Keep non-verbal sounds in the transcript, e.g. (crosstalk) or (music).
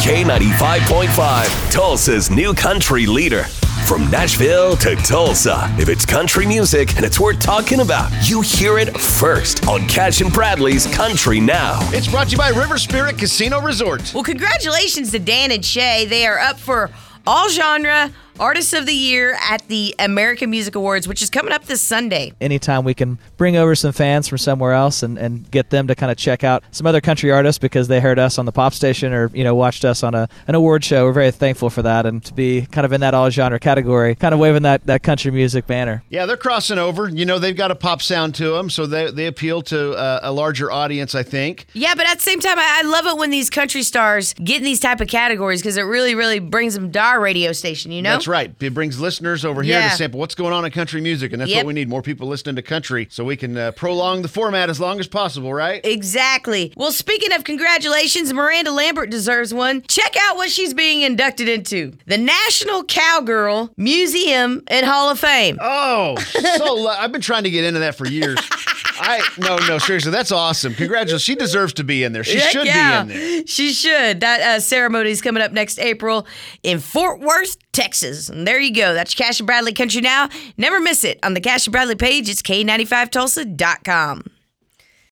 K95.5, Tulsa's new country leader. From Nashville to Tulsa, if it's country music and it's worth talking about, you hear it first on Cash and Bradley's Country Now. It's brought to you by River Spirit Casino Resort. Well, congratulations to Dan and Shay. They are up for all genre Artists of the Year at the American Music Awards, which is coming up this Sunday. Anytime we can bring over some fans from somewhere else and, and get them to kind of check out some other country artists because they heard us on the pop station or, you know, watched us on a, an award show, we're very thankful for that. And to be kind of in that all genre category, kind of waving that, that country music banner. Yeah, they're crossing over. You know, they've got a pop sound to them, so they, they appeal to uh, a larger audience, I think. Yeah, but at the same time, I, I love it when these country stars get in these type of categories because it really, really brings them to our radio station, you know? That's right. It brings listeners over here Yeah. to sample what's going on in country music, and that's Yep. what we need more people listening to country so we can uh, prolong the format as long as possible, right? Exactly. Well, speaking of congratulations, Miranda Lambert deserves one. Check out what she's being inducted into the National Cowgirl Museum and Hall of Fame. Oh, so (laughs) lo- I've been trying to get into that for years. I no no seriously, that's awesome. Congratulations, she deserves to be in there. She Heck should yeah. be in there. She should. That uh, ceremony is coming up next April in Fort Worth, Texas. And there you go. That's Cash and Bradley Country Now. Never miss it on the Cash and Bradley page. It's K95Tulsa.com.